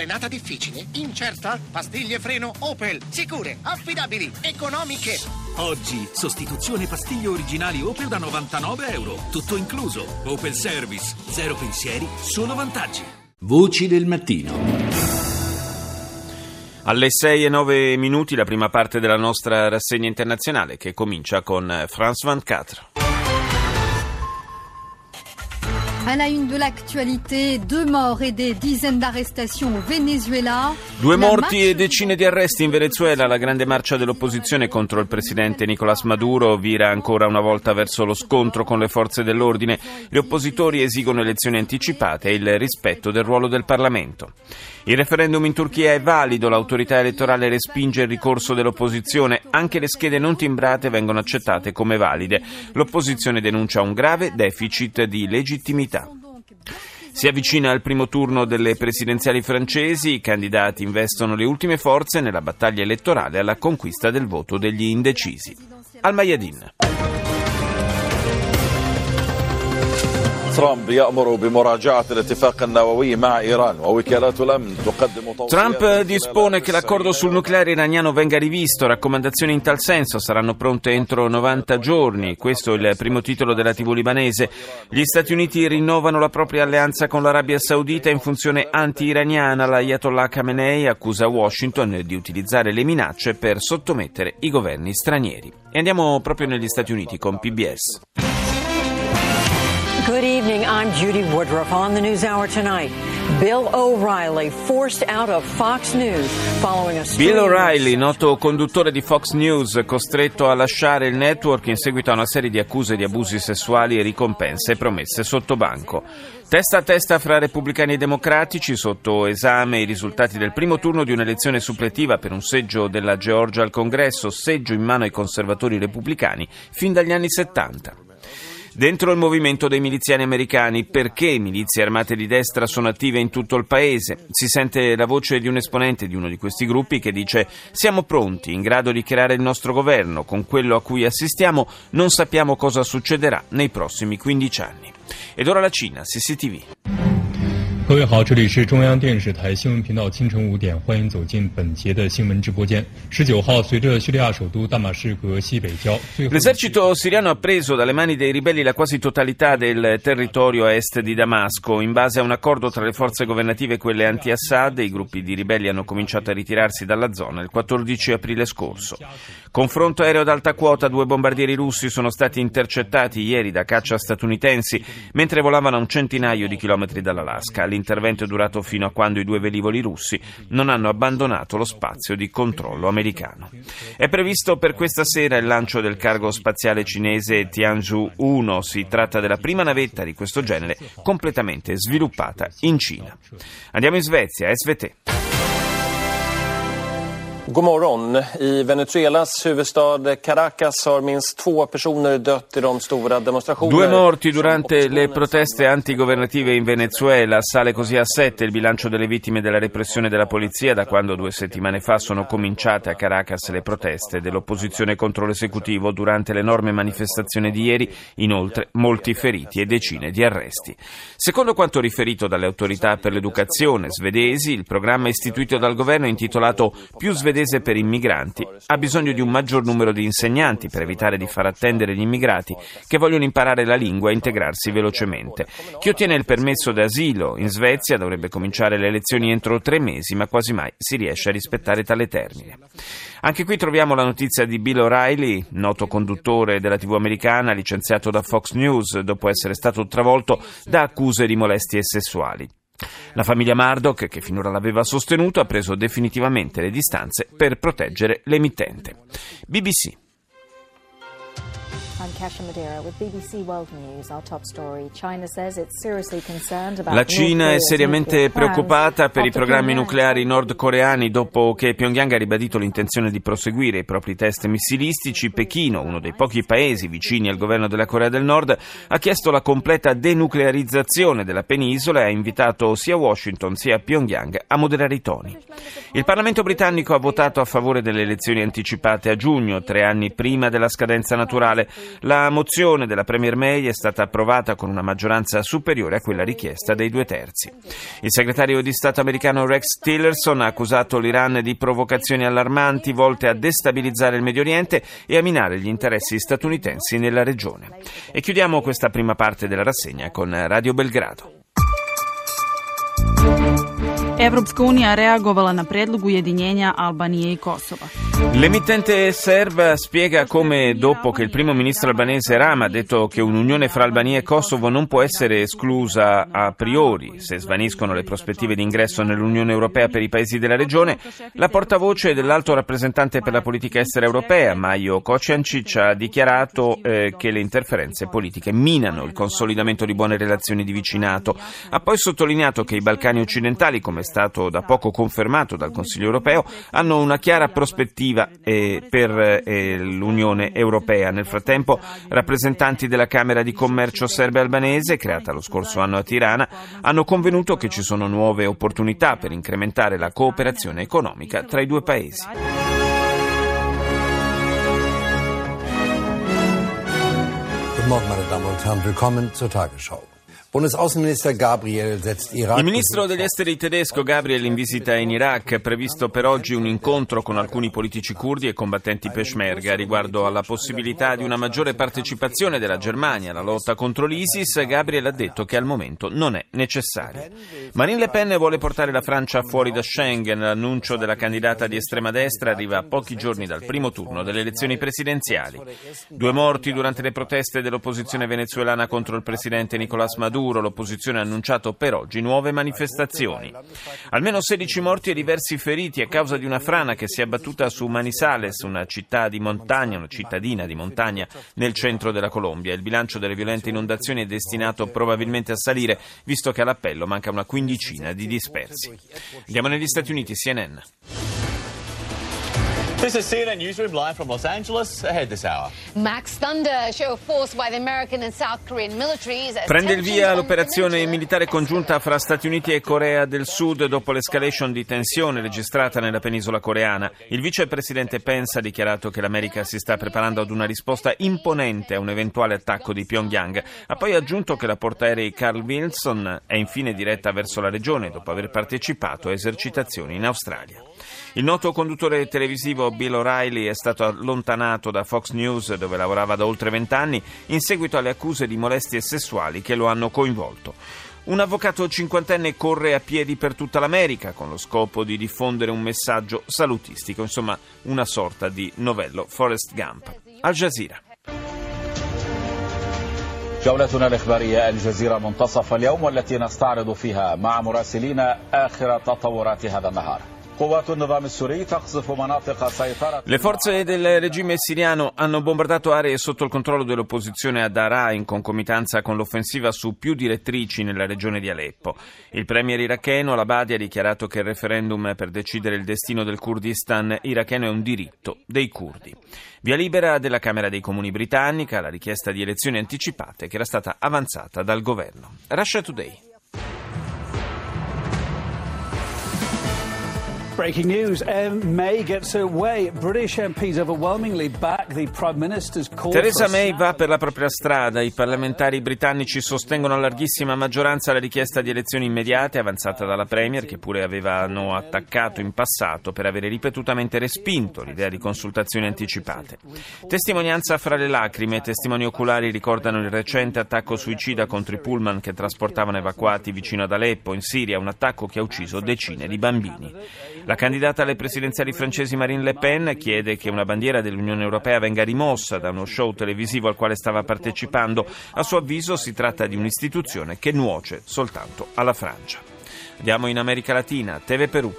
Frenata difficile? Incerta? Pastiglie freno Opel. Sicure, affidabili, economiche. Oggi, sostituzione pastiglie originali Opel da 99 euro. Tutto incluso. Opel Service. Zero pensieri, solo vantaggi. Voci del mattino. Alle 6 e 9 minuti la prima parte della nostra rassegna internazionale che comincia con France 24. À la une de l'actualité, deux morts et des dizaines d'arrestations au Venezuela. Due morti e decine di arresti in Venezuela. La grande marcia dell'opposizione contro il presidente Nicolás Maduro vira ancora una volta verso lo scontro con le forze dell'ordine. Gli oppositori esigono elezioni anticipate e il rispetto del ruolo del Parlamento. Il referendum in Turchia è valido, l'autorità elettorale respinge il ricorso dell'opposizione, anche le schede non timbrate vengono accettate come valide. L'opposizione denuncia un grave deficit di legittimità. Si avvicina al primo turno delle presidenziali francesi, i candidati investono le ultime forze nella battaglia elettorale alla conquista del voto degli indecisi. Al Mayadin. ترامب يأمر بمراجعة الاتفاق النووي مع إيران ووكالات الأمن تقدم Trump توصيات dispone che l'accordo sul nucleare iraniano venga rivisto, raccomandazioni in tal senso saranno pronte entro 90 giorni, questo è il primo titolo della TV libanese. Gli Stati Uniti rinnovano la propria alleanza con l'Arabia Saudita in funzione anti-iraniana, l'Ayatollah Khamenei accusa Washington di utilizzare le minacce per sottomettere i governi stranieri. E andiamo proprio negli Stati Uniti con PBS. Good evening. I'm Judy Woodruff on the News Hour tonight. Bill O'Reilly forced out of Fox News following a Bill O'Reilly, noto conduttore di Fox News, costretto a lasciare il network in seguito a una serie di accuse di abusi sessuali e ricompense promesse sotto banco. Testa a testa fra repubblicani e democratici, sotto esame i risultati del primo turno di un'elezione suppletiva per un seggio della Georgia al Congresso, seggio in mano ai conservatori repubblicani fin dagli anni 70. Dentro il movimento dei miliziani americani, perché milizie armate di destra sono attive in tutto il paese? Si sente la voce di un esponente di uno di questi gruppi che dice siamo pronti, in grado di creare il nostro governo, con quello a cui assistiamo non sappiamo cosa succederà nei prossimi 15 anni. Ed ora la Cina, CCTV. 各位好，这里是中央电视台新闻频道，清晨五点，欢迎走进本节的新闻直播间。十九号，随着叙利亚首都大马士革西北郊最后 L'esercito siriano ha preso dalle mani dei ribelli la quasi totalità del territorio a est di Damasco. In base a un accordo tra le forze governative e quelle anti-Assad, i gruppi di ribelli hanno cominciato a ritirarsi dalla zona il 14 aprile scorso. Confronto aereo ad alta quota, due bombardieri russi sono stati intercettati ieri da caccia statunitensi mentre volavano a un centinaio di chilometri dall'Alaska. L'intervento è durato fino a quando i due velivoli russi non hanno abbandonato lo spazio di controllo americano. È previsto per questa sera il lancio del cargo spaziale cinese Tianzhou-1. Si tratta della prima navetta di questo genere completamente sviluppata in Cina. Andiamo in Svezia, SVT. God morgon. I Venezuelas huvudstad Caracas har minst två personer dött i de stora demonstrationer. Due morti durante le proteste antigovernative in Venezuela. Sale così a sette il bilancio delle vittime della repressione della polizia da quando due settimane fa sono cominciate a Caracas le proteste dell'opposizione contro l'esecutivo durante l'enorme manifestazione di ieri. Inoltre, molti feriti e decine di arresti. Secondo quanto riferito dalle autorità per l'educazione svedesi, il programma istituito dal governo è intitolato Più svedese per immigranti ha bisogno di un maggior numero di insegnanti per evitare di far attendere gli immigrati che vogliono imparare la lingua e integrarsi velocemente. Chi ottiene il permesso d'asilo in Svezia dovrebbe cominciare le lezioni entro tre mesi, ma quasi mai si riesce a rispettare tale termine. Anche qui troviamo la notizia di Bill O'Reilly, noto conduttore della TV americana, licenziato da Fox News dopo essere stato travolto da accuse di molestie sessuali. La famiglia Murdoch, che finora l'aveva sostenuto, ha preso definitivamente le distanze per proteggere l'emittente. BBC. La Cina è seriamente preoccupata per i programmi nucleari nordcoreani dopo che Pyongyang ha ribadito l'intenzione di proseguire i propri test missilistici. Pechino, uno dei pochi paesi vicini al governo della Corea del Nord, ha chiesto la completa denuclearizzazione della penisola e ha invitato sia Washington sia Pyongyang a moderare i toni. Il Parlamento britannico ha votato a favore delle elezioni anticipate a giugno, tre anni prima della scadenza naturale. La mozione della Premier May è stata approvata con una maggioranza superiore a quella richiesta dei due terzi. Il segretario di Stato americano Rex Tillerson ha accusato l'Iran di provocazioni allarmanti volte a destabilizzare il Medio Oriente e a minare gli interessi statunitensi nella regione. E chiudiamo questa prima parte della rassegna con Radio Belgrado. Evropska unija reagovala na predlog ujedinjenja Albanije i Kosova. L'emittente serba spiega come dopo che il primo ministro albanese Rama ha detto che un'unione fra Albania e Kosovo non può essere esclusa a priori se svaniscono le prospettive di ingresso nell'Unione Europea per i paesi della regione, la portavoce dell'alto rappresentante per la politica estera europea, Maio Kociancic, ha dichiarato eh, che le interferenze politiche minano il consolidamento di buone relazioni di vicinato. Ha poi sottolineato che i Balcani occidentali, come è stato da poco confermato dal Consiglio europeo, hanno una chiara prospettiva eh, per eh, l'Unione Europea. Nel frattempo, rappresentanti della Camera di Commercio serbe albanese, creata lo scorso anno a Tirana, hanno convenuto che ci sono nuove opportunità per incrementare la cooperazione economica tra i due paesi. Guten Morgen, meine Damen und Herren. Willkommen zur Tagesschau. Il ministro degli esteri tedesco Gabriel in visita in Iraq ha previsto per oggi un incontro con alcuni politici curdi e combattenti peshmerga riguardo alla possibilità di una maggiore partecipazione della Germania alla lotta contro l'ISIS. Gabriel ha detto che al momento non è necessario. Marine Le Pen vuole portare la Francia fuori da Schengen. L'annuncio della candidata di estrema destra arriva a pochi giorni dal primo turno delle elezioni presidenziali. Due morti durante le proteste dell'opposizione venezuelana contro il presidente Nicolás Maduro Maduro, l'opposizione ha annunciato per oggi nuove manifestazioni. Almeno 16 morti e diversi feriti a causa di una frana che si è abbattuta su Manizales, una città di montagna, una cittadina di montagna nel centro della Colombia. Il bilancio delle violente inondazioni è destinato probabilmente a salire, visto che all'appello manca una quindicina di dispersi. Andiamo negli Stati Uniti, CNN. This is CNN Newsroom live from Los Angeles. Ahead this hour. Max Thunder, show of force by the American and South Korean militaries. Prende il via l'operazione militare congiunta fra Stati Uniti e Corea del Sud dopo l'escalation di tensione registrata nella penisola coreana. Il vicepresidente Pence ha dichiarato che l'America si sta preparando ad una risposta imponente a un eventuale attacco di Pyongyang. Ha poi aggiunto che la portaerei Carl Wilson è infine diretta verso la regione dopo aver partecipato a esercitazioni in Australia. Il noto conduttore televisivo Bill O'Reilly è stato allontanato da Fox News, dove lavorava da oltre vent'anni, in seguito alle accuse di molestie sessuali che lo hanno coinvolto. Un avvocato cinquantenne corre a piedi per tutta l'America con lo scopo di diffondere un messaggio salutistico, insomma una sorta di novello Forrest Gump. Al Jazeera. جولتنا الإخبارية الجزيرة منتصف اليوم والتي نستعرض فيها مع مراسلين آخر تطورات هذا النهار le forze del regime siriano hanno bombardato aree sotto il controllo dell'opposizione a Daraa in concomitanza con l'offensiva su più direttrici nella regione di Aleppo. Il premier iracheno Labadi ha dichiarato che il referendum per decidere il destino del Kurdistan iracheno è un diritto dei curdi. Via libera della Camera dei Comuni britannica la richiesta di elezioni anticipate che era stata avanzata dal governo. Russia Today. Breaking news. Um, May gets her way. British MPs overwhelmingly back the Prime Minister's call Theresa May va per la propria strada. I parlamentari britannici sostengono a larghissima maggioranza la richiesta di elezioni immediate avanzata dalla Premier, che pure avevano attaccato in passato per avere ripetutamente respinto l'idea di consultazioni anticipate. Testimonianza fra le lacrime. Testimoni oculari ricordano il recente attacco suicida contro i pullman che trasportavano evacuati vicino ad Aleppo, in Siria, un attacco che ha ucciso decine di bambini. La candidata alle presidenziali francesi Marine Le Pen chiede che una bandiera dell'Unione Europea venga rimossa da uno show televisivo al quale stava partecipando. A suo avviso si tratta di un'istituzione che nuoce soltanto alla Francia. Andiamo in America Latina, TV Perù.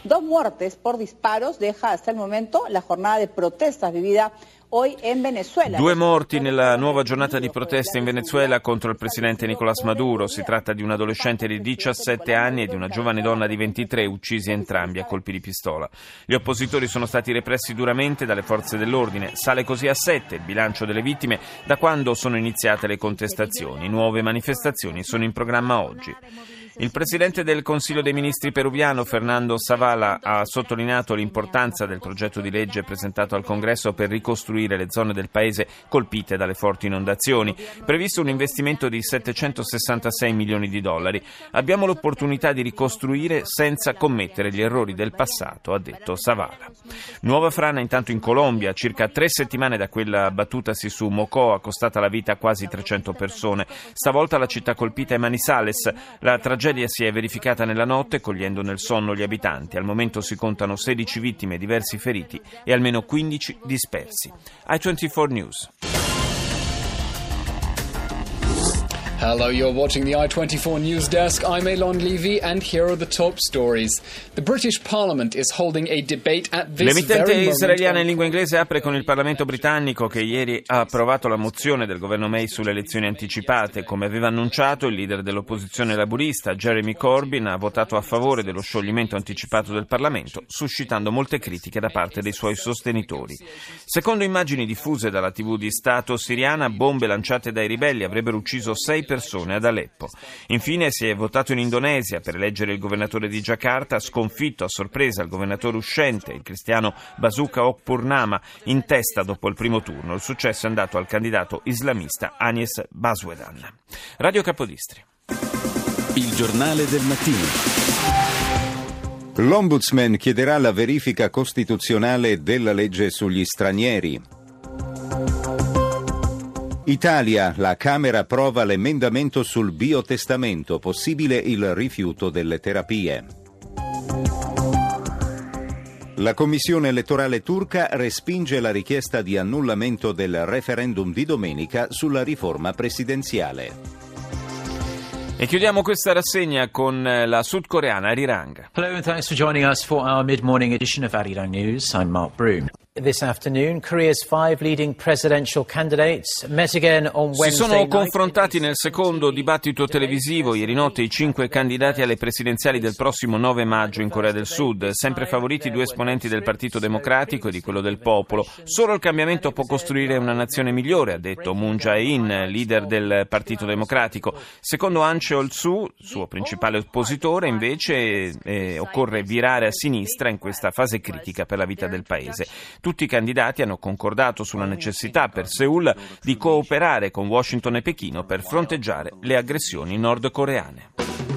Dos muertes por disparos deja hasta el momento la jornada de protestas vivida Due morti nella nuova giornata di protesta in Venezuela contro il presidente Nicolás Maduro. Si tratta di un adolescente di 17 anni e di una giovane donna di 23, uccisi entrambi a colpi di pistola. Gli oppositori sono stati repressi duramente dalle forze dell'ordine. Sale così a 7 il bilancio delle vittime da quando sono iniziate le contestazioni. Nuove manifestazioni sono in programma oggi. Il presidente del Consiglio dei Ministri peruviano, Fernando Zavala, ha sottolineato l'importanza del progetto di legge presentato al Congresso per ricostruire le zone del paese colpite dalle forti inondazioni. Previsto un investimento di 766 milioni di dollari. Abbiamo l'opportunità di ricostruire senza commettere gli errori del passato, ha detto Zavala. Nuova frana intanto in Colombia, circa tre settimane da quella battutasi su Mocoa, costata la vita a quasi 300 persone. Stavolta la città colpita è Manizales. La tragedia si è verificata nella notte, cogliendo nel sonno gli abitanti. Al momento si contano 16 vittime, diversi feriti e almeno 15 dispersi. I24 News. Hello, you're watching the I24 News Desk. I'm Elon Levy, and here are the top stories. The British Parliament is holding a debate at this L'emittente israeliana in lingua inglese apre con il Parlamento britannico che ieri ha approvato la mozione del governo May sulle elezioni anticipate. Come aveva annunciato, il leader dell'opposizione laburista, Jeremy Corbyn, ha votato a favore dello scioglimento anticipato del Parlamento, suscitando molte critiche da parte dei suoi sostenitori. Secondo immagini diffuse dalla TV di Stato siriana, bombe lanciate dai ribelli avrebbero ucciso sei persone ad Aleppo. Infine si è votato in Indonesia per eleggere il governatore di Jakarta, sconfitto a sorpresa il governatore uscente, il cristiano Basuka Okpurnama, in testa dopo il primo turno. Il successo è andato al candidato islamista Anies Baswedan. Radio Capodistri. Il giornale del mattino. L'Ombudsman chiederà la verifica costituzionale della legge sugli stranieri. Italia, la Camera approva l'emendamento sul biotestamento, possibile il rifiuto delle terapie. La Commissione elettorale turca respinge la richiesta di annullamento del referendum di domenica sulla riforma presidenziale. E chiudiamo questa rassegna con eh, la sudcoreana Arirang. Hello and thanks for joining us for our mid-morning edition of Arirang News. I'm Mark Broom. This afternoon, Korea's five leading presidential candidates met again on Si sono confrontati nel secondo dibattito televisivo ieri notte i cinque candidati alle presidenziali del prossimo 9 maggio in Corea del Sud, sempre favoriti due esponenti del Partito Democratico e di quello del popolo. Solo il cambiamento può costruire una nazione migliore, ha detto Moon Jae-in, leader del Partito Democratico. Secondo Han Cheol-soo, suo principale oppositore, invece eh, occorre virare a sinistra in questa fase critica per la vita del paese. Tutti i candidati hanno concordato sulla necessità per Seoul di cooperare con Washington e Pechino per fronteggiare le aggressioni nordcoreane.